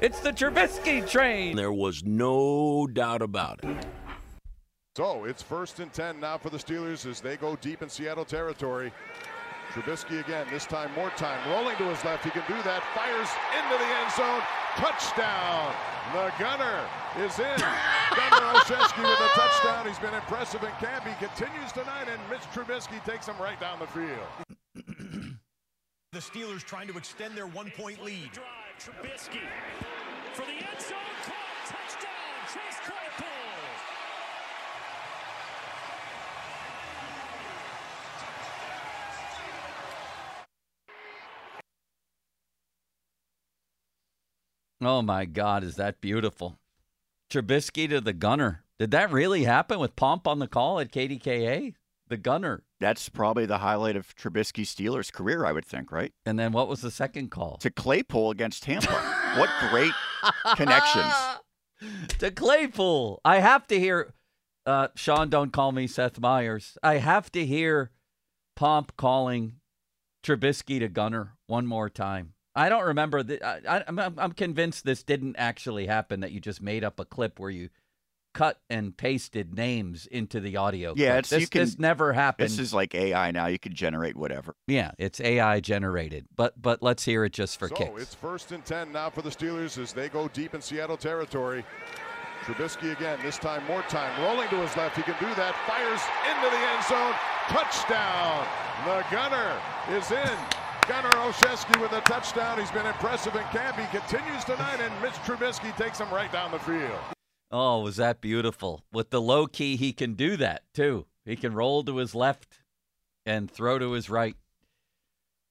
It's the Trubisky train. There was no doubt about it. So it's first and 10 now for the Steelers as they go deep in Seattle territory. Trubisky again, this time more time, rolling to his left. He can do that. Fires into the end zone. Touchdown. The gunner is in. Gunner Olszewski with a touchdown. He's been impressive in camp. He continues tonight, and Mitch Trubisky takes him right down the field. the Steelers trying to extend their one-point lead. Trubisky for the end zone. Caught. Touchdown. Chase Claypool. Oh my God, is that beautiful? Trubisky to the gunner. Did that really happen with Pomp on the call at KDKA? The gunner. That's probably the highlight of Trubisky Steelers' career, I would think, right? And then what was the second call? To Claypool against Tampa. what great connections. to Claypool. I have to hear, uh, Sean, don't call me Seth Meyers. I have to hear Pomp calling Trubisky to Gunner one more time. I don't remember. The, I, I'm, I'm convinced this didn't actually happen, that you just made up a clip where you cut and pasted names into the audio. Yeah, clip. it's, this, you can, this never happened. This is like AI now. You can generate whatever. Yeah, it's AI generated. But but let's hear it just for so kicks. it's first and 10 now for the Steelers as they go deep in Seattle territory. Trubisky again, this time more time, rolling to his left. He can do that. Fires into the end zone. Touchdown. The gunner is in. Gunner Olszewski with a touchdown. He's been impressive in camp. He continues tonight, and Mitch Trubisky takes him right down the field. Oh, was that beautiful? With the low key, he can do that too. He can roll to his left and throw to his right.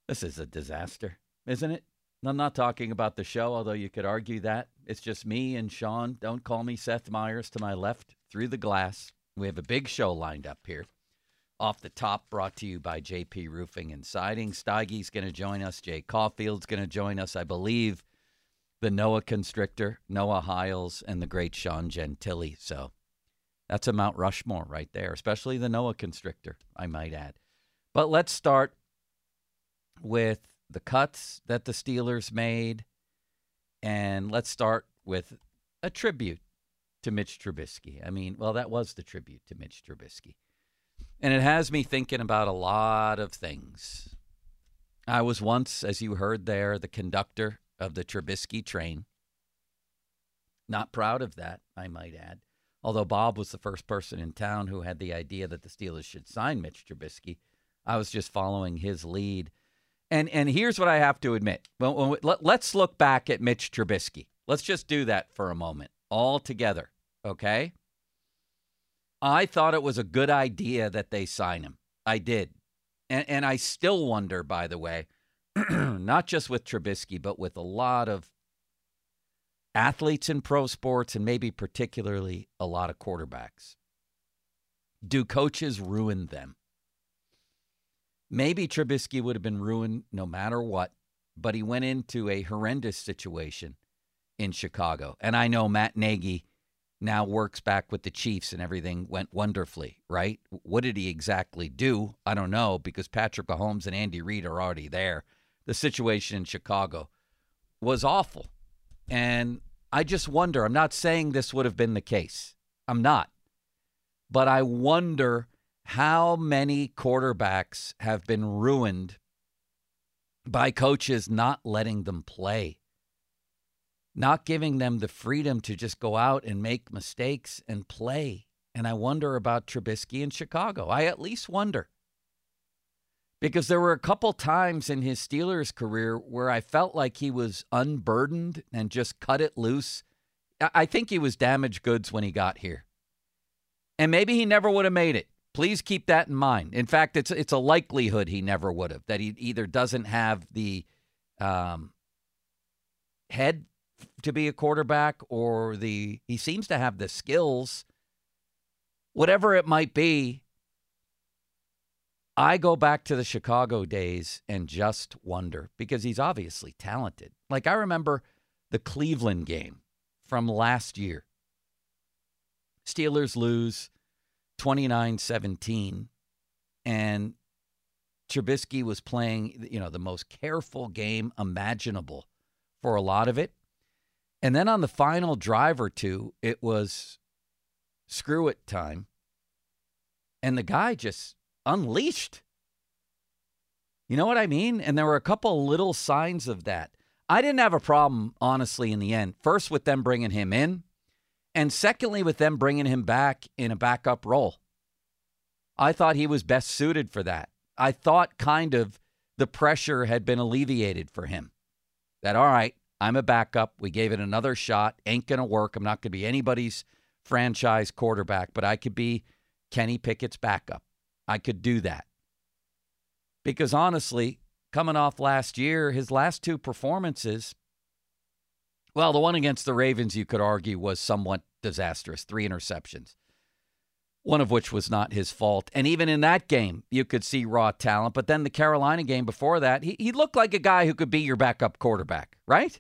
This is a disaster, isn't it? I'm not talking about the show, although you could argue that. It's just me and Sean. Don't call me Seth Meyers to my left through the glass. We have a big show lined up here. Off the top, brought to you by JP Roofing and Siding. Steigy's going to join us. Jay Caulfield's going to join us. I believe the Noah Constrictor, Noah Hiles, and the great Sean Gentille. So that's a Mount Rushmore right there, especially the Noah Constrictor, I might add. But let's start with the cuts that the Steelers made. And let's start with a tribute to Mitch Trubisky. I mean, well, that was the tribute to Mitch Trubisky. And it has me thinking about a lot of things. I was once, as you heard there, the conductor of the Trubisky train. Not proud of that, I might add. Although Bob was the first person in town who had the idea that the Steelers should sign Mitch Trubisky, I was just following his lead. And and here's what I have to admit. Well, let, let's look back at Mitch Trubisky. Let's just do that for a moment, all together, okay? I thought it was a good idea that they sign him. I did. And, and I still wonder, by the way, not just with Trubisky, but with a lot of athletes in pro sports and maybe particularly a lot of quarterbacks. Do coaches ruin them? Maybe Trubisky would have been ruined no matter what, but he went into a horrendous situation in Chicago. And I know Matt Nagy now works back with the Chiefs and everything went wonderfully, right? What did he exactly do? I don't know because Patrick Mahomes and Andy Reid are already there. The situation in Chicago was awful. And I just wonder, I'm not saying this would have been the case. I'm not. But I wonder how many quarterbacks have been ruined by coaches not letting them play not giving them the freedom to just go out and make mistakes and play. And I wonder about Trubisky in Chicago. I at least wonder. Because there were a couple times in his Steelers career where I felt like he was unburdened and just cut it loose. I think he was damaged goods when he got here. And maybe he never would have made it. Please keep that in mind. In fact, it's it's a likelihood he never would have. That he either doesn't have the um, head to be a quarterback or the he seems to have the skills whatever it might be I go back to the Chicago days and just wonder because he's obviously talented. Like I remember the Cleveland game from last year. Steelers lose 29-17 and Trubisky was playing, you know, the most careful game imaginable for a lot of it. And then on the final drive or two, it was screw it time. And the guy just unleashed. You know what I mean? And there were a couple little signs of that. I didn't have a problem, honestly, in the end. First, with them bringing him in, and secondly, with them bringing him back in a backup role. I thought he was best suited for that. I thought kind of the pressure had been alleviated for him. That, all right, I'm a backup. We gave it another shot. Ain't going to work. I'm not going to be anybody's franchise quarterback, but I could be Kenny Pickett's backup. I could do that. Because honestly, coming off last year, his last two performances, well, the one against the Ravens, you could argue, was somewhat disastrous three interceptions, one of which was not his fault. And even in that game, you could see raw talent. But then the Carolina game before that, he, he looked like a guy who could be your backup quarterback, right?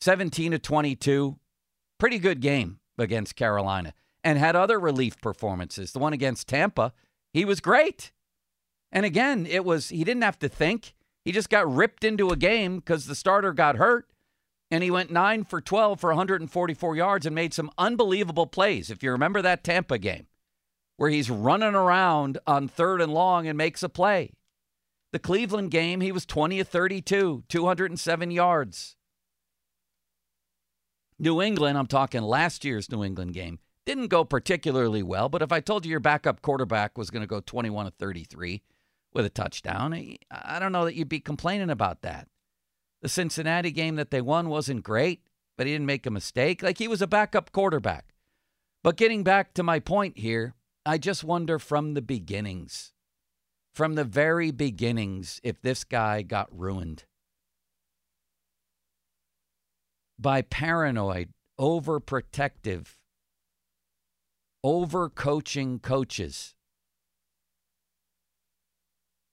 17 to 22, pretty good game against Carolina and had other relief performances. The one against Tampa, he was great. And again, it was he didn't have to think. He just got ripped into a game because the starter got hurt. And he went 9 for 12 for 144 yards and made some unbelievable plays. If you remember that Tampa game, where he's running around on third and long and makes a play. The Cleveland game, he was 20 of 32, 207 yards. New England, I'm talking last year's New England game, didn't go particularly well, but if I told you your backup quarterback was going to go 21 of 33 with a touchdown, eh, I don't know that you'd be complaining about that. The Cincinnati game that they won wasn't great, but he didn't make a mistake. Like he was a backup quarterback. But getting back to my point here, I just wonder from the beginnings, from the very beginnings, if this guy got ruined by paranoid, overprotective, overcoaching coaches.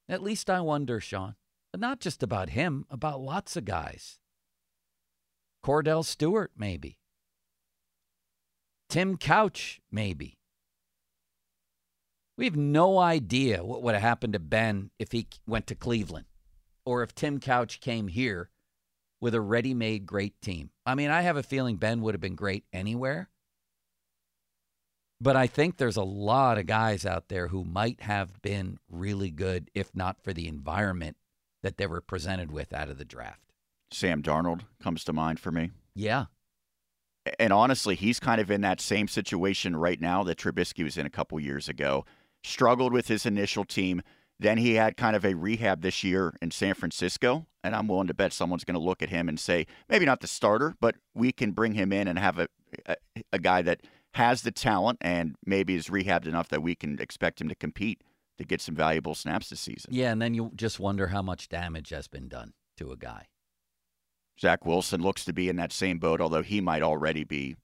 At least I wonder, Sean. But not just about him, about lots of guys. Kordell Stewart, maybe. Tim Couch, maybe. We have no idea what would have happened to Ben if he went to Cleveland or if Tim Couch came here with a ready made great team. I mean, I have a feeling Ben would have been great anywhere. But I think there's a lot of guys out there who might have been really good if not for the environment that they were presented with out of the draft. Sam Darnold comes to mind for me. Yeah. And honestly, he's kind of in that same situation right now that Trubisky was in a couple years ago. Struggled with his initial team. Then he had kind of a rehab this year in San Francisco. And I'm willing to bet someone's going to look at him and say, maybe not the starter, but we can bring him in and have a, a, a guy that has the talent and maybe is rehabbed enough that we can expect him to compete to get some valuable snaps this season. Yeah, and then you just wonder how much damage has been done to a guy. Zach Wilson looks to be in that same boat, although he might already be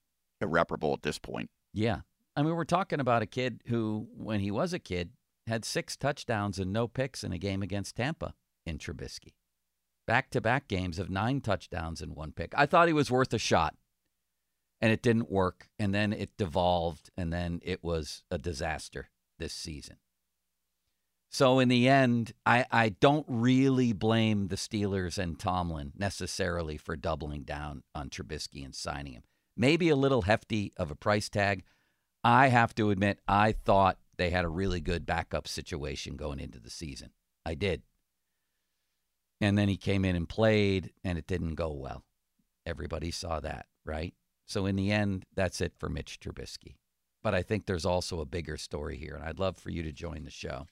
irreparable at this point. Yeah. I mean, we're talking about a kid who, when he was a kid, had six touchdowns and no picks in a game against Tampa in Trubisky. Back to back games of nine touchdowns and one pick. I thought he was worth a shot, and it didn't work. And then it devolved, and then it was a disaster this season. So in the end, I, I don't really blame the Steelers and Tomlin necessarily for doubling down on Trubisky and signing him. Maybe a little hefty of a price tag. I have to admit, I thought they had a really good backup situation going into the season. I did. And then he came in and played, and it didn't go well. Everybody saw that, right? So in the end, that's it for Mitch Trubisky. But I think there's also a bigger story here, and I'd love for you to join the show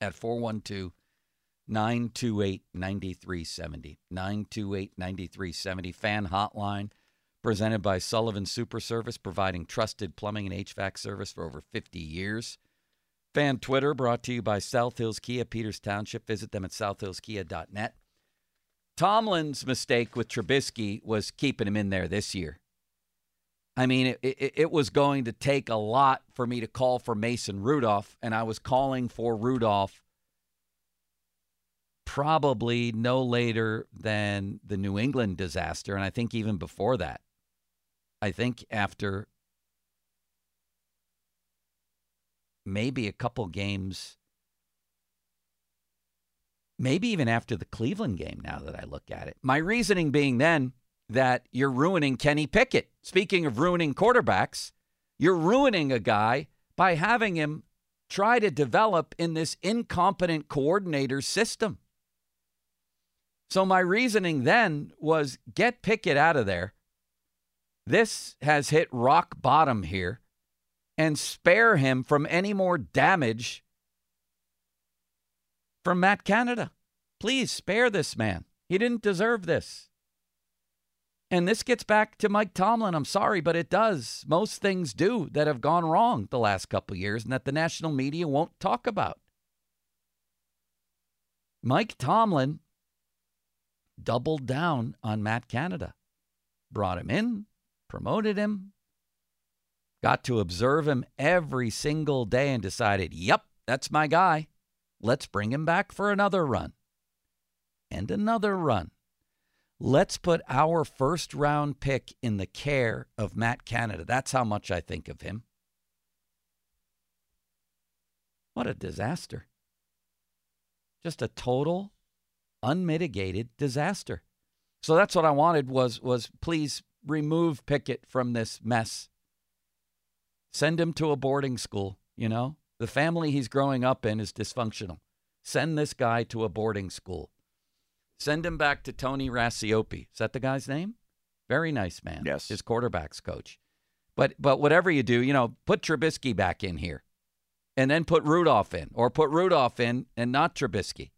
at 412 928 9370. 928 9370. Fan hotline presented by Sullivan Super Service, providing trusted plumbing and HVAC service for over 50 years. Fan Twitter brought to you by South Hills Kia, Peters Township. Visit them at southhillskia.net. Tomlin's mistake with Trubisky was keeping him in there this year. I mean, it, it, it, was going to take a lot for me to call for Mason Rudolph, and I was calling for Rudolph probably no later than the New England disaster, and I think even before that. I think after maybe a couple games, maybe even after the Cleveland game, now that I look at it. My reasoning being then that you're ruining Kenny Pickett. Speaking of ruining quarterbacks, you're ruining a guy by having him try to develop in this incompetent coordinator system. So my reasoning then was get Pickett out of there. This has hit rock bottom here and spare him from any more damage from Matt Canada. Please spare this man. He didn't deserve this. And this gets back to Mike Tomlin. I'm sorry, but it does. Most things do that have gone wrong the last couple years and that the national media won't talk about. Mike Tomlin doubled down on Matt Canada, brought him in, promoted him, got to observe him every single day and decided, yep, that's my guy. Let's bring him back for another run and another run. Let's put our first round pick in the care of Matt Canada. That's how much I think of him. What a disaster. Just a total unmitigated disaster. So that's what I wanted was was please remove Pickett from this mess. Send him to a boarding school, you know? The family he's growing up in is dysfunctional. Send this guy to a boarding school. Send him back to Tony Racioppi. Is that the guy's name? Very nice man. Yes. His quarterbacks coach. But but whatever you do, you know, put Trubisky back in here. And then put Rudolph in. Or put Rudolph in and not Trubisky.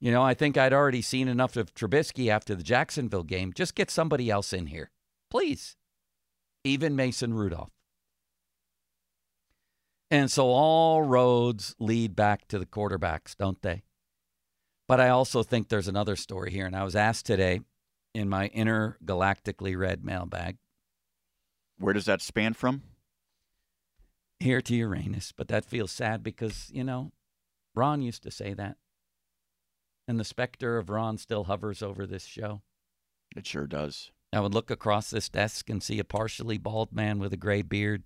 You know, I think I'd already seen enough of Trubisky after the Jacksonville game. Just get somebody else in here. Please. Even Mason Rudolph. And so all roads lead back to the quarterbacks, don't they? But I also think there's another story here. And I was asked today in my intergalactically red mailbag. Where does that span from? Here to Uranus. But that feels sad because, you know, Ron used to say that. And the specter of Ron still hovers over this show. It sure does. I would look across this desk and see a partially bald man with a gray beard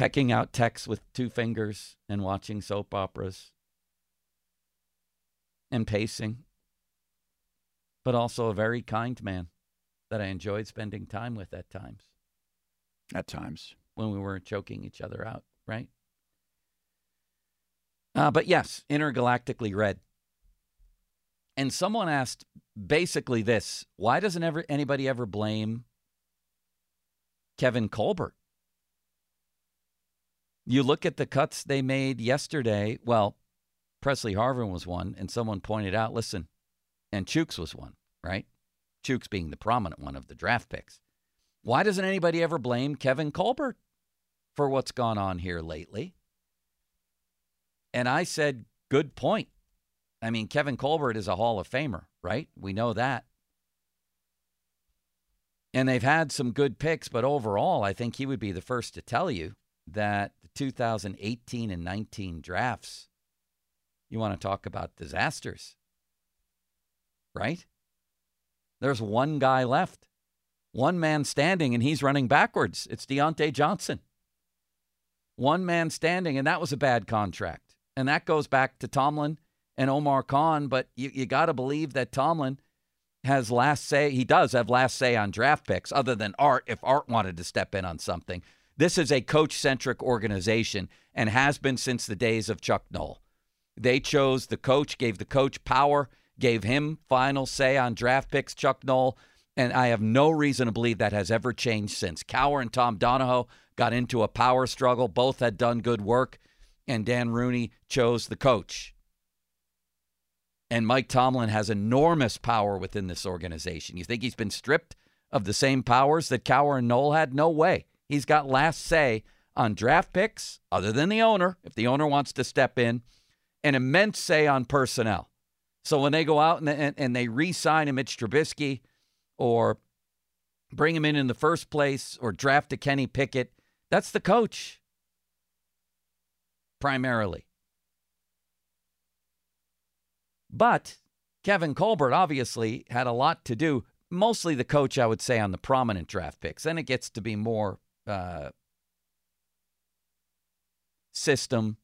pecking out texts with two fingers and watching soap operas and pacing, but also a very kind man that I enjoyed spending time with at times At times. when we weren't choking each other out, right? Uh, but yes, intergalactically red. And someone asked basically this why doesn't ever anybody ever blame Kevin Colbert? You look at the cuts they made yesterday. Well, Presley Harvin was one, and someone pointed out, listen, and Chuks was one, right? Chuks being the prominent one of the draft picks. Why doesn't anybody ever blame Kevin Colbert for what's gone on here lately? And I said, good point. I mean, Kevin Colbert is a Hall of Famer, right? We know that. And they've had some good picks, but overall, I think he would be the first to tell you that the 2018 and 19 drafts, you want to talk about disasters, right? There's one guy left, one man standing, and he's running backwards. It's Diontae Johnson. One man standing, and that was a bad contract. And that goes back to Tomlin and Omar Khan, but you, you got to believe that Tomlin has last say. He does have last say on draft picks, other than Art, if Art wanted to step in on something. This is a coach centric organization and has been since the days of Chuck Noll. They chose the coach, gave the coach power, gave him final say on draft picks, Chuck Noll. And I have no reason to believe that has ever changed since. Cowher and Tom Donahoe got into a power struggle. Both had done good work, and Dan Rooney chose the coach. And Mike Tomlin has enormous power within this organization. You think he's been stripped of the same powers that Cowher and Noll had? No way. He's got last say on draft picks, other than the owner, if the owner wants to step in, an immense say on personnel. So when they go out and, and, and they re sign a Mitch Trubisky or bring him in in the first place or draft a Kenny Pickett, that's the coach primarily. But Kevin Colbert obviously had a lot to do, mostly the coach, I would say, on the prominent draft picks. Then it gets to be more uh, system,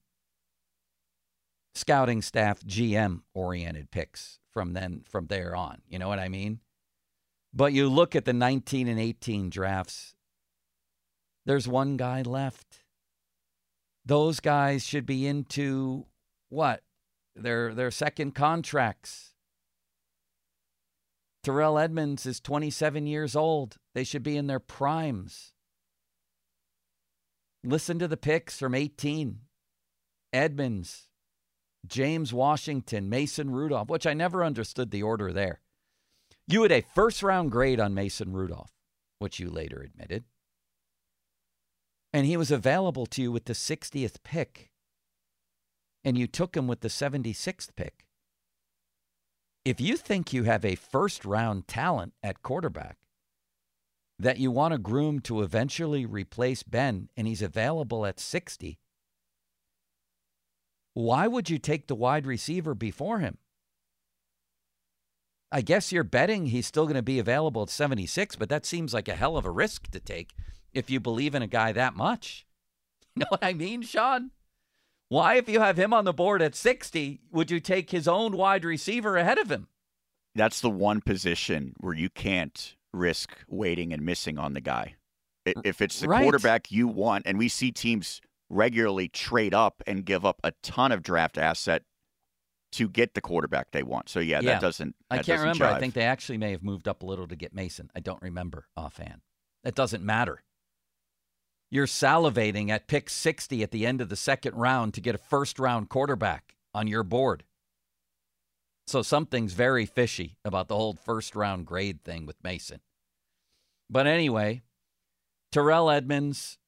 scouting staff GM oriented picks from then from there on. You know what I mean? But you look at the 19 and 18 drafts, there's one guy left. Those guys should be into what? Their their second contracts. Terrell Edmunds is 27 years old. They should be in their primes. Listen to the picks from 18. Edmunds, James Washington, Mason Rudolph, which I never understood the order there. You had a first round grade on Mason Rudolph, which you later admitted. And he was available to you with the 60th pick. And you took him with the 76th pick. If you think you have a first round talent at quarterback that you want to groom to eventually replace Ben and he's available at 60, why would you take the wide receiver before him? I guess you're betting he's still going to be available at 76, but that seems like a hell of a risk to take if you believe in a guy that much. You know what I mean, Sean? Why, if you have him on the board at 60, would you take his own wide receiver ahead of him? That's the one position where you can't risk waiting and missing on the guy. If it's the Right. quarterback you want, and we see teams regularly trade up and give up a ton of draft asset to get the quarterback they want. So yeah, Yeah. that doesn't. I can't doesn't remember. I think they actually may have moved up a little to get Mason. I don't remember offhand. That doesn't matter. You're salivating at pick 60 at the end of the second round to get a first round quarterback on your board. So something's very fishy about the whole first round grade thing with Mason. But anyway, Terrell Edmunds,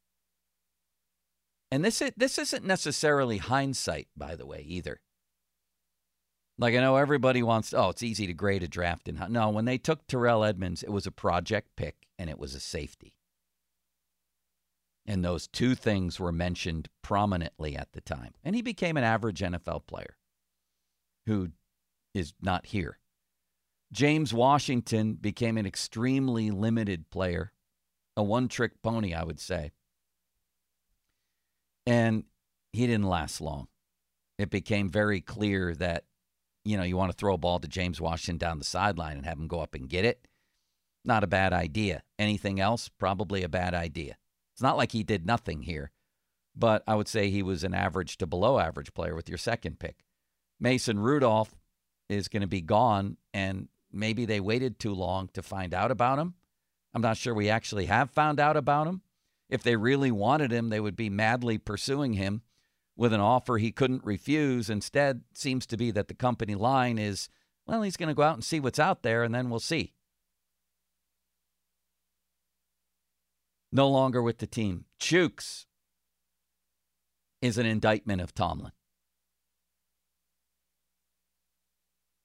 and this is, this isn't necessarily hindsight, by the way, either. Like I know everybody wants. Oh, it's easy to grade a draft in. No, when they took Terrell Edmunds, it was a project pick and it was a safety. And those two things were mentioned prominently at the time. And he became an average NFL player who is not here. James Washington became an extremely limited player, a one trick pony, I would say. And he didn't last long. It became very clear that, you know, you want to throw a ball to James Washington down the sideline and have him go up and get it. Not a bad idea. Anything else? Probably a bad idea. It's not like he did nothing here, but I would say he was an average to below average player with your second pick. Mason Rudolph is going to be gone, and maybe they waited too long to find out about him. I'm not sure we actually have found out about him. If they really wanted him, they would be madly pursuing him with an offer he couldn't refuse. Instead, seems to be that the company line is, well, he's going to go out and see what's out there, and then we'll see. No longer with the team. Chuks is an indictment of Tomlin.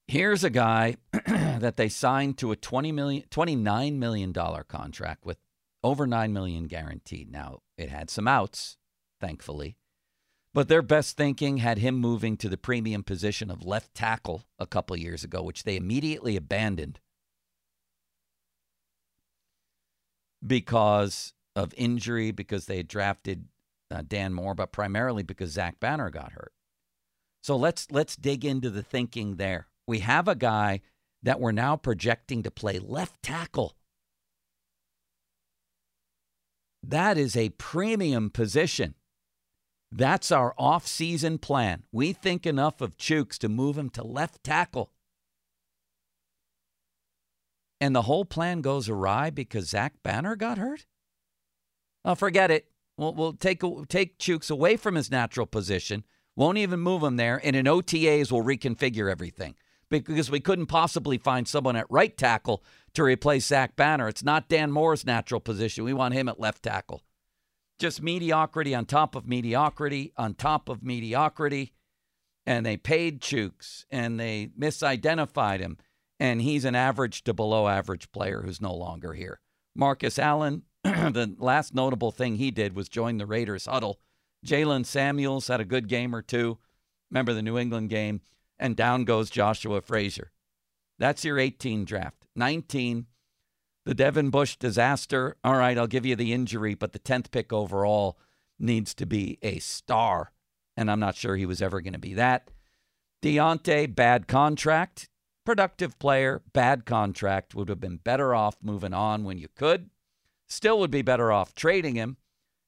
Here's a guy that they signed to a 20 million, $29 million contract with over 9 million guaranteed. Now, it had some outs, thankfully. But their best thinking had him moving to the premium position of left tackle a couple years ago, which they immediately abandoned because of injury, because they drafted uh, Dan Moore, but primarily because Zach Banner got hurt. So let's let's dig into the thinking there. We have a guy that we're now projecting to play left tackle. That is a premium position. That's our off-season plan. We think enough of Chuks to move him to left tackle. And the whole plan goes awry because Zach Banner got hurt? Oh, forget it. We'll, we'll take, take Chuks away from his natural position, won't even move him there, and in OTAs we'll reconfigure everything because we couldn't possibly find someone at right tackle to replace Zach Banner. It's not Dan Moore's natural position. We want him at left tackle. Just mediocrity on top of mediocrity on top of mediocrity. And they paid Chuks and they misidentified him. And he's an average to below average player who's no longer here. Marcus Allen, the last notable thing he did was join the Raiders huddle. Jaylen Samuels had a good game or two. Remember the New England game? And down goes Joshua Frazier. That's your 18 draft. 19, the Devin Bush disaster. All right, I'll give you the injury, but the 10th pick overall needs to be a star. And I'm not sure he was ever going to be that. Diontae, bad contract. Productive player, bad contract. Would have been better off moving on when you could. Still would be better off trading him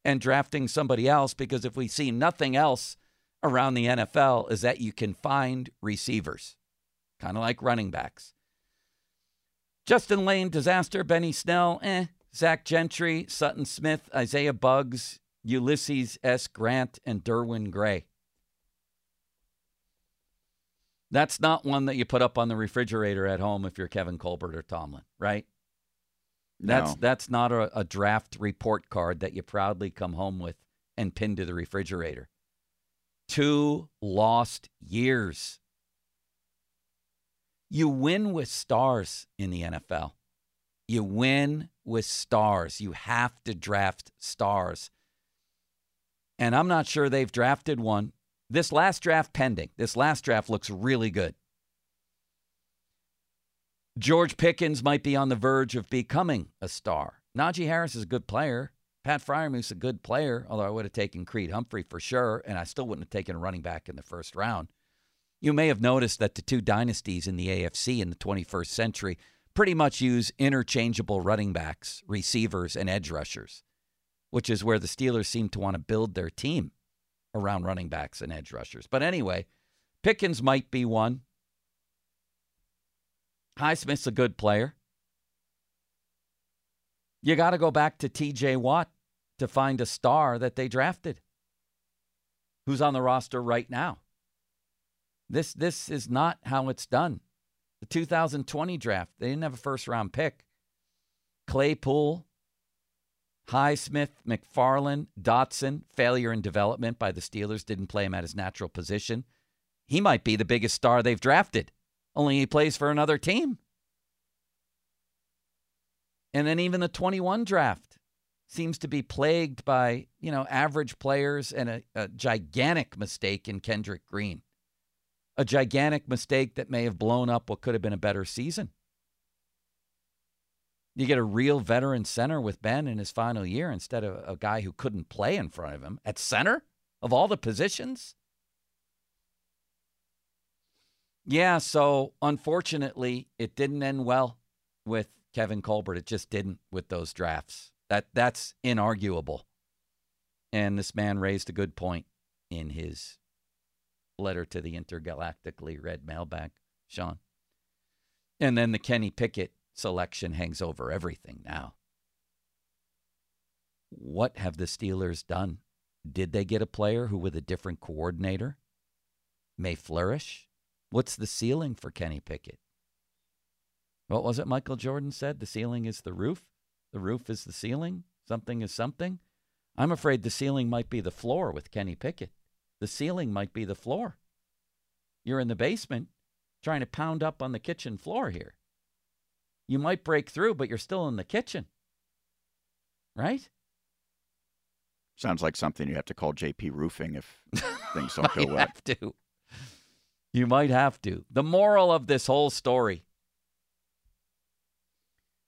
and drafting somebody else because if we see nothing else around the NFL is that you can find receivers, kind of like running backs. Justin Layne, disaster. Benny Snell, eh. Zach Gentry, Sutton Smith, Isaiah Buggs, Ulysses S. Grant, and Derwin Gray. That's not one that you put up on the refrigerator at home if you're Kevin Colbert or Tomlin, right? That's No. that's not a, a draft report card that you proudly come home with and pin to the refrigerator. Two lost years. You win with stars in the NFL. You win with stars. You have to draft stars. And I'm not sure they've drafted one. This last draft pending. This last draft looks really good. George Pickens might be on the verge of becoming a star. Najee Harris is a good player. Pat Freiermuth's a good player, although I would have taken Creed Humphrey for sure, and I still wouldn't have taken a running back in the first round. You may have noticed that the two dynasties in the AFC in the 21st century pretty much use interchangeable running backs, receivers, and edge rushers, which is where the Steelers seem to want to build their team around running backs and edge rushers. But anyway, Pickens might be one. Highsmith's a good player. You got to go back to TJ Watt to find a star that they drafted who's on the roster right now. This this is not how it's done. The 2020 draft, they didn't have a first round pick. Claypool, Highsmith, McFarland, Dotson, failure in development by the Steelers, didn't play him at his natural position. He might be the biggest star they've drafted, only he plays for another team. And then even the 21 draft seems to be plagued by, you know, average players and a, a gigantic mistake in Kendrick Green. A gigantic mistake that may have blown up what could have been a better season. You get a real veteran center with Ben in his final year instead of a guy who couldn't play in front of him at center of all the positions. Yeah, so unfortunately, it didn't end well with Kevin Colbert. It just didn't with those drafts. That that's inarguable. And this man raised a good point in his letter to the intergalactically red mailbag, Sean. And then the Kenny Pickett selection hangs over everything now. What have the Steelers done? Did they get a player who, with a different coordinator, may flourish? What's the ceiling for Kenny Pickett? What was it Michael Jordan said? The ceiling is the roof. The roof is the ceiling. Something is something. I'm afraid the ceiling might be the floor with Kenny Pickett. The ceiling might be the floor. You're in the basement trying to pound up on the kitchen floor here. You might break through, but you're still in the kitchen. Right? Sounds like something you have to call JP Roofing if things don't go might well. have to. You might have to. The moral of this whole story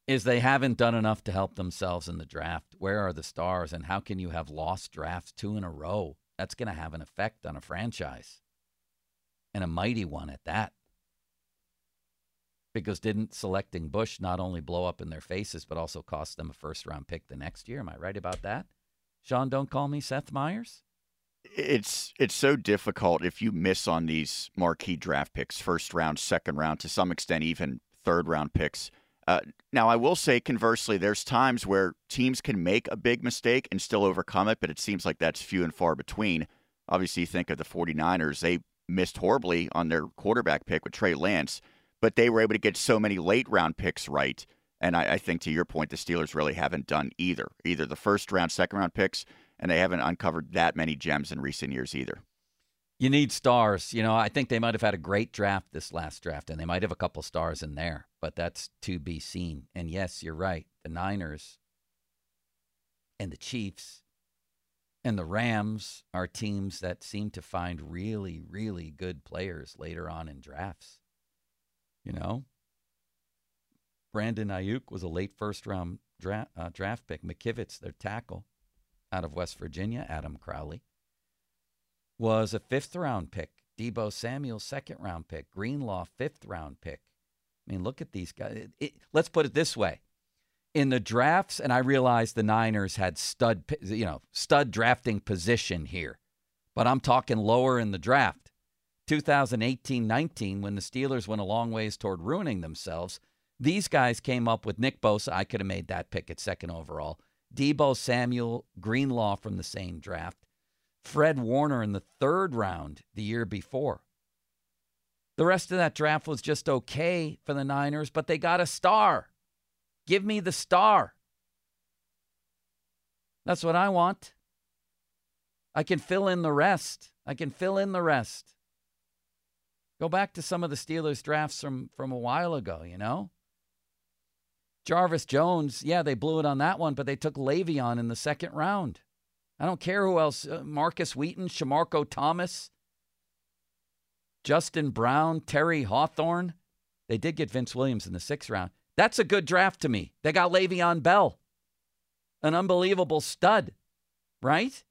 is they haven't done enough to help themselves in the draft. Where are the stars, and how can you have lost drafts two in a row? That's going to have an effect on a franchise, and a mighty one at that. Because didn't selecting Bush not only blow up in their faces, but also cost them a first round pick the next year? Am I right about that? Sean, don't call me Seth Meyers. It's it's so difficult if you miss on these marquee draft picks, first round, second round, to some extent even third round picks. Uh, now, I will say, conversely, there's times where teams can make a big mistake and still overcome it, but it seems like that's few and far between. Obviously, you think of the 49ers. They missed horribly on their quarterback pick with Trey Lance, but they were able to get so many late round picks right. And I, I think, to your point, the Steelers really haven't done either. Either the first round, second round picks, and they haven't uncovered that many gems in recent years either. You need stars. You know, I think they might have had a great draft this last draft, and they might have a couple stars in there, but that's to be seen. And yes, you're right. The Niners and the Chiefs and the Rams are teams that seem to find really, really good players later on in drafts. You know, Brandon Aiyuk was a late first round dra- uh, draft pick. McKivitz, their tackle out of West Virginia, Adam Crowley was a fifth round pick Deebo Samuel, second round pick. Greenlaw, fifth round pick. I mean, look at these guys. It, it, let's put it this way. In the drafts, and I realized the Niners had stud, you know, stud drafting position here, but I'm talking lower in the draft. 2018-19, when the Steelers went a long ways toward ruining themselves, these guys came up with Nick Bosa. I could have made that pick at second overall. Deebo Samuel, Greenlaw from the same draft. Fred Warner in the third round the year before. The rest of that draft was just okay for the Niners, but they got a star. Give me the star. That's what I want. I can fill in the rest. I can fill in the rest. Go back to some of the Steelers drafts from, from a while ago, you know? Jarvis Jones, yeah, they blew it on that one, but they took Le'Veon in the second round. I don't care who else. Uh, Markus Wheaton, Shamarko Thomas, Justin Brown, Terry Hawthorne. They did get Vince Williams in the sixth round. That's a good draft to me. They got Le'Veon Bell, an unbelievable stud, right?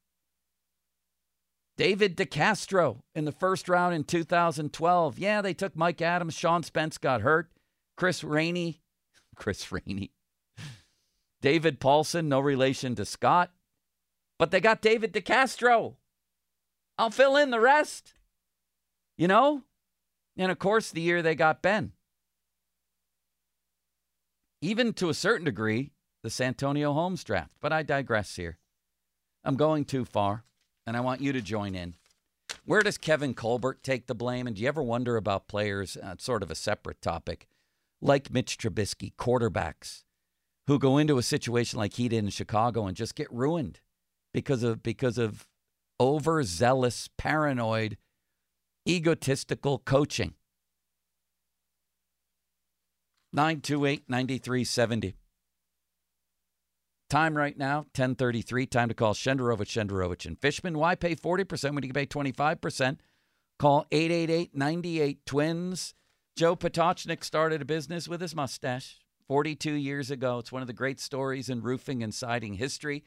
David DeCastro in the first round in 2012. Yeah, they took Mike Adams. Sean Spence got hurt. Chris Rainey Chris Rainey. David Paulson, no relation to Scott. But they got David DeCastro. I'll fill in the rest. You know? And of course, the year they got Ben. Even to a certain degree, the Santonio Holmes draft. But I digress here. I'm going too far, and I want you to join in. Where does Kevin Colbert take the blame? And do you ever wonder about players? Uh, sort of a separate topic like Mitch Trubisky, quarterbacks who go into a situation like he did in Chicago and just get ruined because of because of overzealous, paranoid, egotistical coaching. 928 9370. Time right now, 1033. Time to call Shenderovich, Shenderovich, and Fishman. Why pay 40% when you can pay 25%? Call 888 98 Twins. Joe Potochnik started a business with his mustache 42 years ago. It's one of the great stories in roofing and siding history.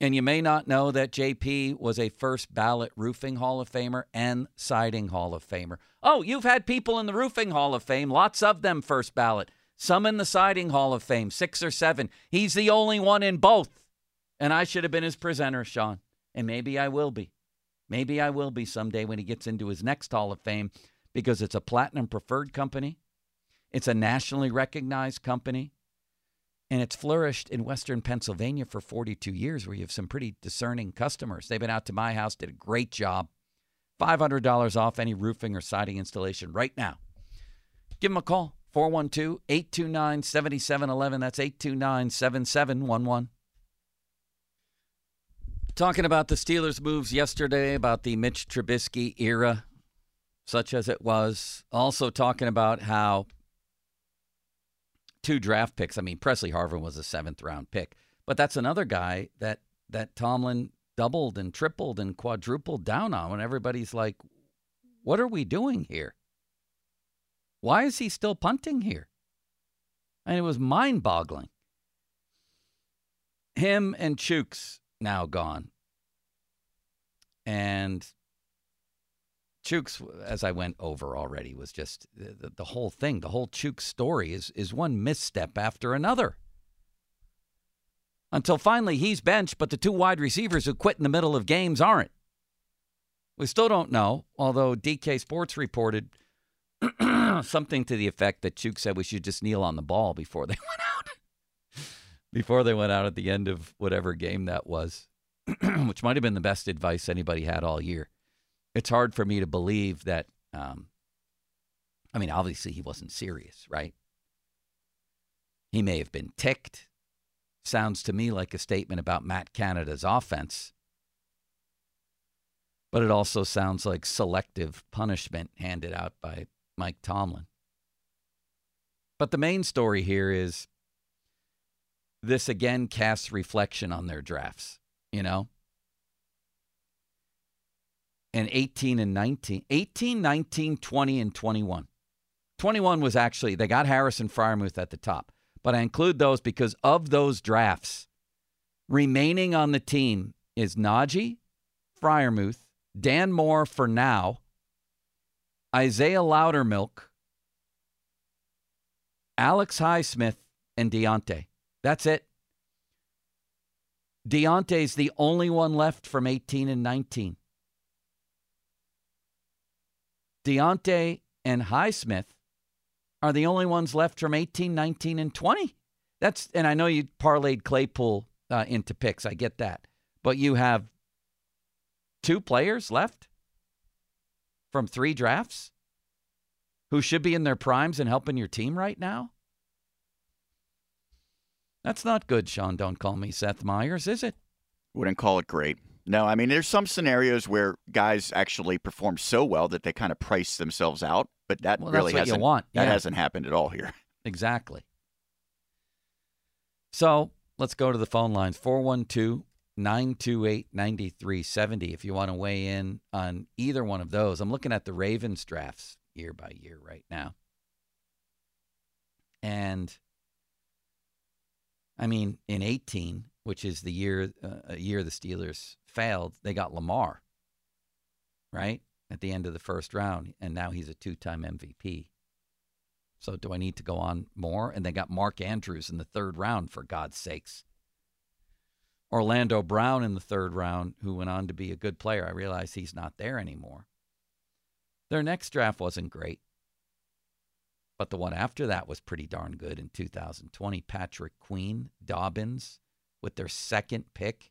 And you may not know that JP was a first ballot roofing Hall of Famer and siding Hall of Famer. Oh, you've had people in the roofing Hall of Fame, lots of them first ballot, some in the siding Hall of Fame, six or seven. He's the only one in both. And I should have been his presenter, Sean. And maybe I will be. Maybe I will be someday when he gets into his next Hall of Fame because it's a platinum preferred company, it's a nationally recognized company, and it's flourished in Western Pennsylvania for 42 years, where you have some pretty discerning customers. They've been out to my house, did a great job. $500 off any roofing or siding installation right now. Give them a call 412 829 7711. That's 829 7711. Talking about the Steelers' moves yesterday, about the Mitch Trubisky era such as it was. Also talking about how two draft picks. I mean, Presley Harvin was a seventh round pick, but that's another guy that that Tomlin doubled and tripled and quadrupled down on when everybody's like, what are we doing here? Why is he still punting here? And it was mind boggling. Him and Chuks now gone. And Chuks, as I went over already, was just the, the whole thing. The whole Chuks story is is one misstep after another. Until finally he's benched, but the two wide receivers who quit in the middle of games aren't. We still don't know, although DK Sports reported something to the effect that Chuks said we should just kneel on the ball before they went out. before they went out at the end of whatever game that was, which might have been the best advice anybody had all year it's hard for me to believe that. Um, I mean, obviously, he wasn't serious, right? He may have been ticked. Sounds to me like a statement about Matt Canada's offense. But it also sounds like selective punishment handed out by Mike Tomlin. But the main story here is this again casts reflection on their drafts, you know? And 18 and 19. 18, 19, 20, and 21. 21 was actually, they got Harrison Freiermuth at the top. But I include those because of those drafts, remaining on the team is Najee, Freiermuth, Dan Moore for now, Isaiah Loudermilk, Alex Highsmith, and Diontae. That's it. Diontae's the only one left from 18 and 19. Diontae and Highsmith are the only ones left from 18, 19, and 20. That's and I know you parlayed Claypool uh, into picks. I get that, but you have two players left from three drafts who should be in their primes and helping your team right now. That's not good, Sean. Don't call me Seth Meyers, is it? Wouldn't call it great. No, I mean, there's some scenarios where guys actually perform so well that they kind of price themselves out, but that Well, really that's what you hasn't want. that hasn't happened at all here. Exactly. So let's go to the phone lines 412 928 9370 if you want to weigh in on either one of those. I'm looking at the Ravens drafts year by year right now. And I mean, in 18, which is the year uh, a year the Steelers failed, they got Lamar, right? At the end of the first round, and now he's a two-time MVP. So do I need to go on more? And they got Mark Andrews in the third round, for God's sakes. Orlando Brown in the third round, who went on to be a good player. I realize he's not there anymore. Their next draft wasn't great, but the one after that was pretty darn good in 2020. Patrick Queen, Dobbins, with their second pick.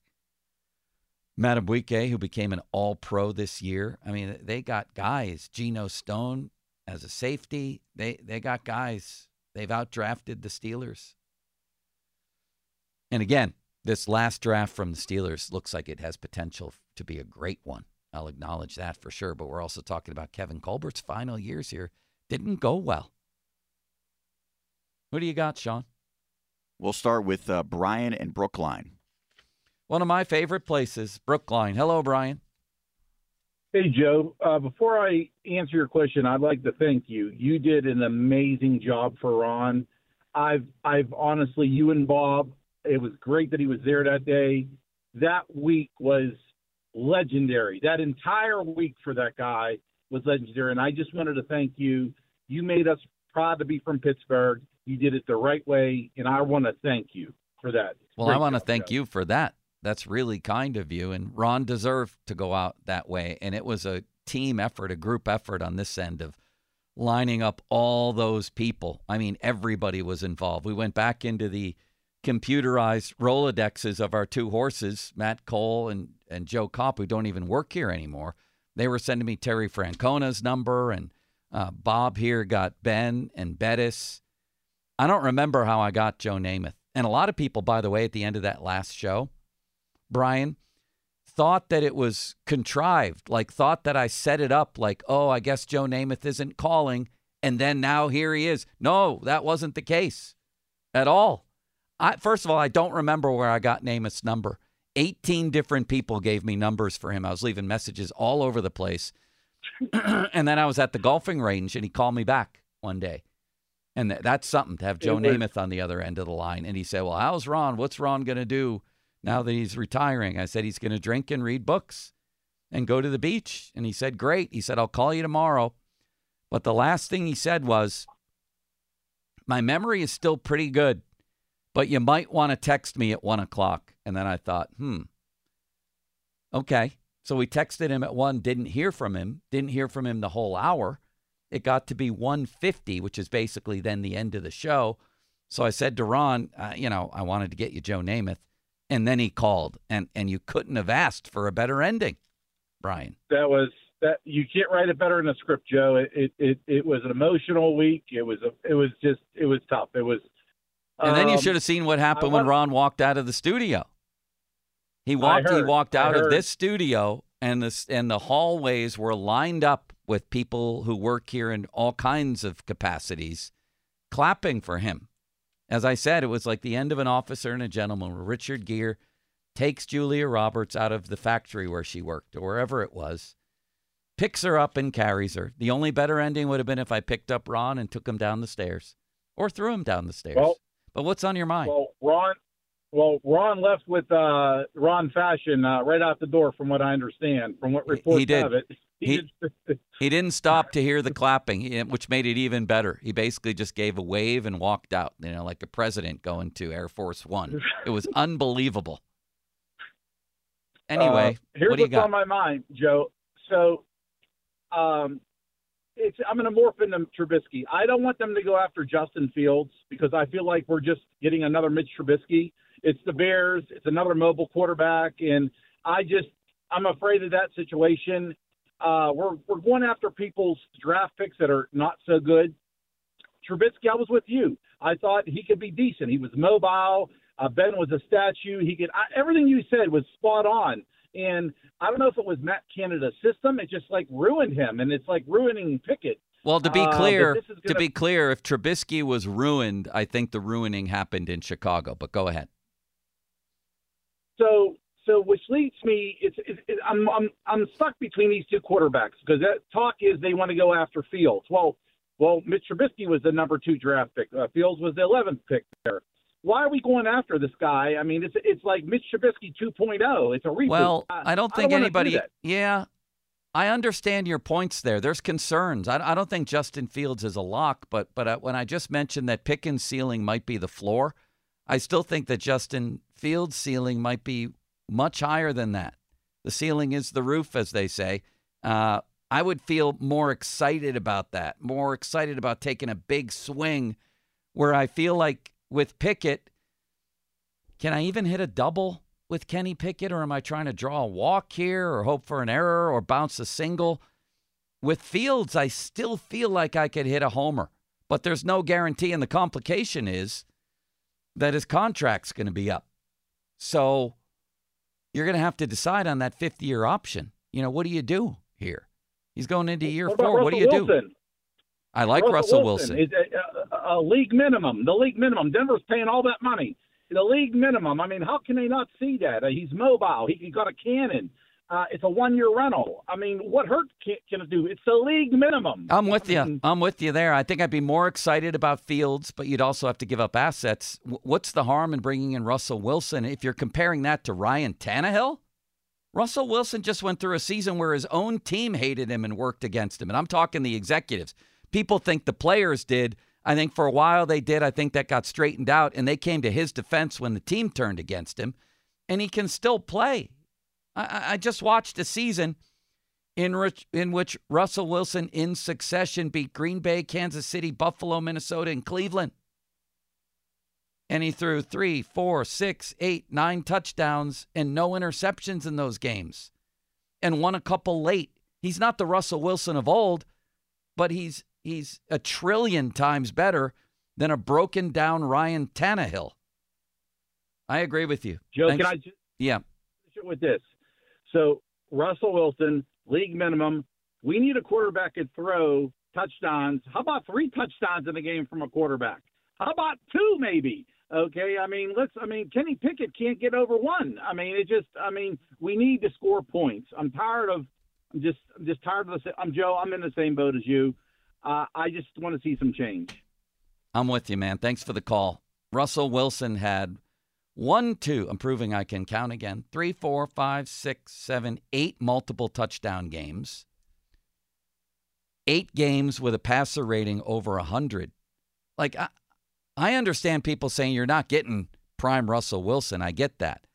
Madubuike, who became an all pro this year. I mean, they got guys. Geno Stone as a safety. They they got guys. They've outdrafted the Steelers. And again, this last draft from the Steelers looks like it has potential to be a great one. I'll acknowledge that for sure. But we're also talking about Kevin Colbert's final years here. Didn't go well. Who do you got, Sean? We'll start with uh, Brian and Brookline. One of my favorite places, Brookline. Hello, Brian. Hey, Joe. Uh, before I answer your question, I'd like to thank you. You did an amazing job for Ron. I've, I've honestly, you and Bob, it was great that he was there that day. That week was legendary. That entire week for that guy was legendary. And I just wanted to thank you. You made us proud to be from Pittsburgh. You did it the right way, and I want to thank you for that. Well, I want to thank you for that. That's really kind of you. And Ron deserved to go out that way. And it was a team effort, a group effort on this end of lining up all those people. I mean, everybody was involved. We went back into the computerized Rolodexes of our two horses, Matt Cole and, and Joe Kopp, who don't even work here anymore. They were sending me Terry Francona's number, and uh, Bob here got Ben and Bettis. I don't remember how I got Joe Namath. And a lot of people, by the way, at the end of that last show, Brian, thought that it was contrived, like thought that I set it up, like, oh, I guess Joe Namath isn't calling. And then now here he is. No, that wasn't the case at all. I, first of all, I don't remember where I got Namath's number. 18 different people gave me numbers for him. I was leaving messages all over the place. and then I was at the golfing range and he called me back one day. And th- that's something to have Joe Namath on the other end of the line. And he said, Well, how's Ron? What's Ron going to do now that he's retiring? I said, He's going to drink and read books and go to the beach. And he said, Great. He said, I'll call you tomorrow. But the last thing he said was, My memory is still pretty good, but you might want to text me at one o'clock. And then I thought, Hmm, okay. So we texted him at one, didn't hear from him, didn't hear from him the whole hour. It got to be 150, which is basically then the end of the show. So I said to Ron, uh, you know, I wanted to get you Joe Namath. And then he called, and, and you couldn't have asked for a better ending, Brian. that was that you can't write it better in a script, Joe. It it it, it was an emotional week. It was a, it was just it was tough. It was. And then you um, should have seen what happened when Ron walked out of the studio. He walked. he walked out of this studio, and the and the hallways were lined up with people who work here in all kinds of capacities, clapping for him. As I said, it was like the end of an officer and a gentleman. Where Richard Gere takes Julia Roberts out of the factory where she worked or wherever it was, picks her up and carries her. The only better ending would have been if I picked up Ron and took him down the stairs, or threw him down the stairs. Well- but what's on your mind? Well, Ron, well, Ron left with uh, Ron Fashion uh, right out the door, from what I understand, from what reports he did. have it. He, he didn't stop to hear the clapping, which made it even better. He basically just gave a wave and walked out, you know, like a president going to Air Force One. It was unbelievable. Anyway, uh, here's what do you what's got? on my mind, Joe. So, um, it's I'm going to morph into Trubisky. I don't want them to go after Justin Fields because I feel like we're just getting another Mitch Trubisky. It's the Bears. It's another mobile quarterback, and I just I'm afraid of that situation. Uh, we're we're going after people's draft picks that are not so good. Trubisky, I was with you. I thought he could be decent. He was mobile. Uh, ben was a statue. He could I, everything you said was spot on. And I don't know if it was Matt Canada's system. It just like ruined him, and it's like ruining Pickett. Well, to be Uh, clear, this is to gonna- be clear, if Trubisky was ruined, I think the ruining happened in Chicago. But go ahead. So, so which leads me, it's, it's it, I'm I'm I'm stuck between these two quarterbacks because that talk is they want to go after Fields. Well, well, Mitch Trubisky was the number two draft pick. Uh, Fields was the 11th pick there. Why are we going after this guy? I mean, it's it's like Mitch Trubisky 2.0. It's a reboot. Well, I don't think wanna do anybody. that. Yeah, I understand your points there. There's concerns. I, I don't think Justin Fields is a lock, but but uh, when I just mentioned that Pickens' ceiling might be the floor, I still think that Justin Fields' ceiling might be much higher than that. The ceiling is the roof, as they say. Uh, I would feel more excited about that, more excited about taking a big swing where I feel like with Pickett, can I even hit a double with Kenny Pickett, or am I trying to draw a walk here, or hope for an error, or bounce a single? With Fields, I still feel like I could hit a homer, but there's no guarantee, and the complication is that his contract's going to be up. So you're going to have to decide on that fifth year option. You know, what do you do here? He's going into year What four. What do you Russell do? I like Russell, Wilson. is a, a, a league minimum. The league minimum. Denver's paying all that money. The league minimum. I mean, how can they not see that? Uh, he's mobile. He, he got a cannon. Uh, it's a one-year rental. I mean, what hurt can, can it do? It's the league minimum. I'm with I you. mean, I'm with you there. I think I'd be more excited about Fields, but you'd also have to give up assets. What's the harm in bringing in Russell Wilson if you're comparing that to Ryan Tannehill? Russell Wilson just went through a season where his own team hated him and worked against him. And I'm talking the executives. People think the players did. I think for a while they did. I think that got straightened out, and they came to his defense when the team turned against him, and he can still play. I, I- just watched a season in which, in which Russell Wilson, in succession, beat Green Bay, Kansas City, Buffalo, Minnesota, and Cleveland. And he threw three, four, six, eight, nine touchdowns and no interceptions in those games and won a couple late. He's not the Russell Wilson of old, but he's he's a trillion times better than a broken down Ryan Tannehill. I agree with you. Joe, Thanks. can I just Yeah. with this? So Russell Wilson, league minimum. We need a quarterback that throw touchdowns. How about three touchdowns in the game from a quarterback? How about two, maybe? Okay, I mean, let's. I mean, Kenny Pickett can't get over one. I mean, it just. I mean, we need to score points. I'm tired of. I'm just. I'm just tired of the. I'm Joe. I'm in the same boat as you. Uh, I just want to see some change. I'm with you, man. Thanks for the call. Russell Wilson had one, two, I'm proving I can count again, three, four, five, six, seven, eight multiple touchdown games, eight games with a passer rating over 100. Like, I, I understand people saying you're not getting prime Russell Wilson. I get that.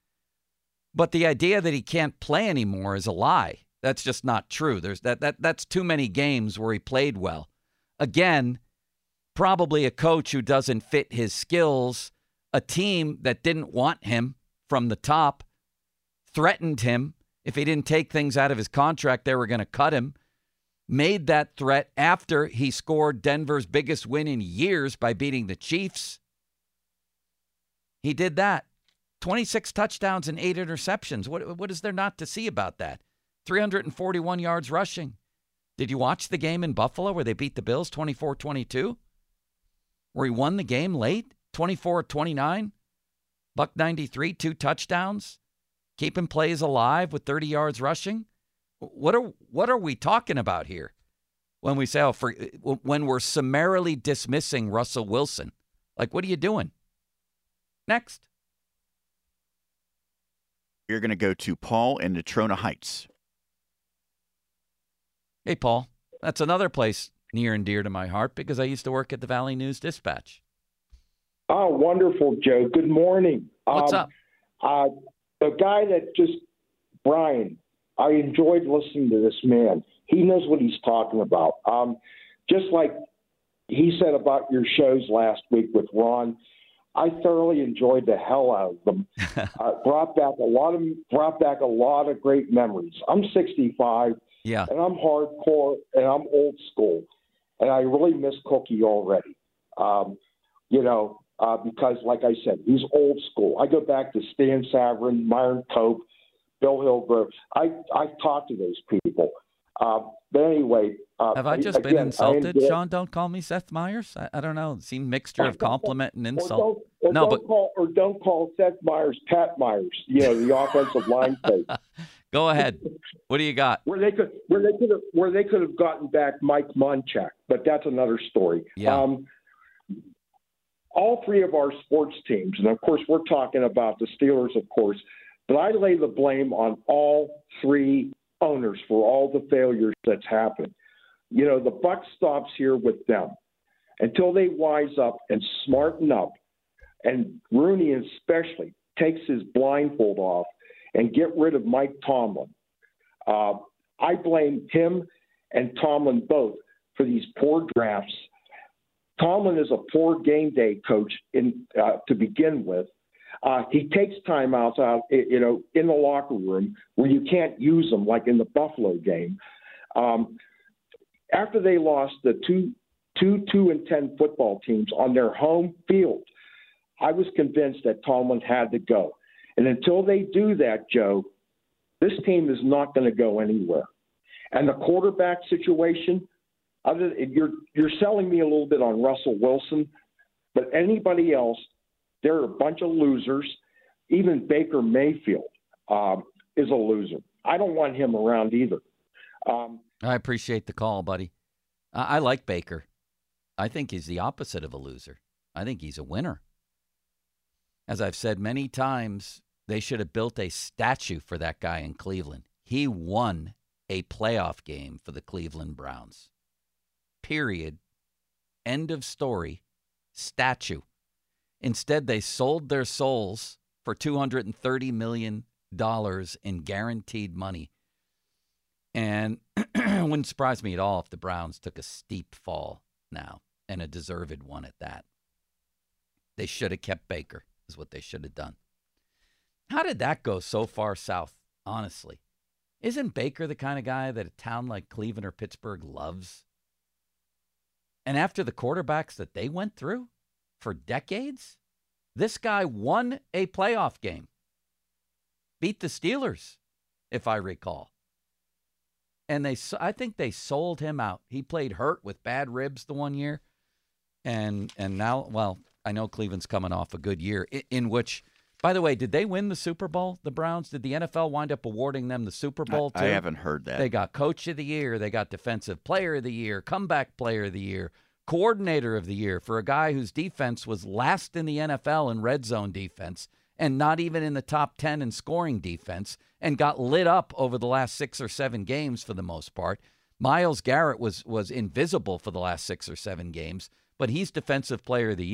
But the idea that he can't play anymore is a lie. That's just not true. There's that, that that's too many games where he played well. Again, probably a coach who doesn't fit his skills, a team that didn't want him from the top, threatened him. If he didn't take things out of his contract, they were going to cut him. Made that threat after he scored Denver's biggest win in years by beating the Chiefs. He did that. 26 touchdowns and eight interceptions. What, what is there not to see about that? 341 yards rushing. Did you watch the game in Buffalo where they beat the Bills 24 22? Where he won the game late 24 29? Buck 93, two touchdowns, keeping plays alive with 30 yards rushing. What are what are we talking about here when we say oh, for, when we're summarily dismissing Russell Wilson? Like, what are you doing? Next. You're going to go to Paul in Natrona Heights. Hey, Paul. That's another place near and dear to my heart because I used to work at the Valley News Dispatch. Oh, wonderful, Joe. Good morning. What's um, up? Uh, the guy that just, Brian, I enjoyed listening to this man. He knows what he's talking about. Um, just like he said about your shows last week with Ron, I thoroughly enjoyed the hell out of them. uh, brought back a lot of brought back a lot of great memories. I'm 65 Yeah. and I'm hardcore and I'm old school, and I really miss Cookie already. Um, you know, uh, because like I said, he's old school. I go back to Stan Savran, Myron Cope, Bill Hillgrove. I I talked to those people. Uh, but anyway, uh, Have I just again, been insulted, Sean? Don't call me Seth Meyers. I, I don't know. It seemed mixture of compliment and Or insult. don't, or No, but- call or don't call Seth Meyers Pat Myers. You know the offensive line coach. Go ahead. What do you got? where they could where they could have where they could have gotten back Mike Munchak, but that's another story. Yeah. Um, all three of our sports teams, and of course we're talking about the Steelers, of course, but I lay the blame on all three owners for all the failures that's happened. You know, the buck stops here with them until they wise up and smarten up, and Rooney especially takes his blindfold off and get rid of Mike Tomlin. Uh, I blame him and Tomlin both for these poor drafts. Tomlin is a poor game day coach in uh, to begin with. Uh, he takes timeouts out, you know, in the locker room where you can't use them, like in the Buffalo game. Um, after they lost the two, two, two and ten football teams on their home field, I was convinced that Tomlin had to go. And until they do that, Joe, this team is not going to go anywhere. And the quarterback situation, other you're you're selling me a little bit on Russell Wilson, but anybody else, they're a bunch of losers. Even Baker Mayfield um, is a loser. I don't want him around either. Um, I appreciate the call, buddy. I, I like Baker. I think he's the opposite of a loser. I think he's a winner. As I've said many times, they should have built a statue for that guy in Cleveland. He won a playoff game for the Cleveland Browns. Period. End of story. Statue. Instead, they sold their souls for $230 million in guaranteed money. And it wouldn't surprise me at all if the Browns took a steep fall now and a deserved one at that. They should have kept Baker, is what they should have done. How did that go so far south, honestly? Isn't Baker the kind of guy that a town like Cleveland or Pittsburgh loves? And after the quarterbacks that they went through for decades, this guy won a playoff game, beat the Steelers, if I recall and they I think they sold him out. He played hurt with bad ribs the one year, and and now well I know Cleveland's coming off a good year in, in which. By the way, did they win the Super Bowl? The Browns? Did the NFL wind up awarding them the Super Bowl? I, too? I haven't heard that. They got Coach of the Year. They got Defensive Player of the Year, Comeback Player of the Year, Coordinator of the Year for a guy whose defense was last in the NFL in red zone defense and not even in the top 10 in scoring defense and got lit up over the last six or seven games for the most part. Myles Garrett was was invisible for the last six or seven games, but he's Defensive Player of the Year.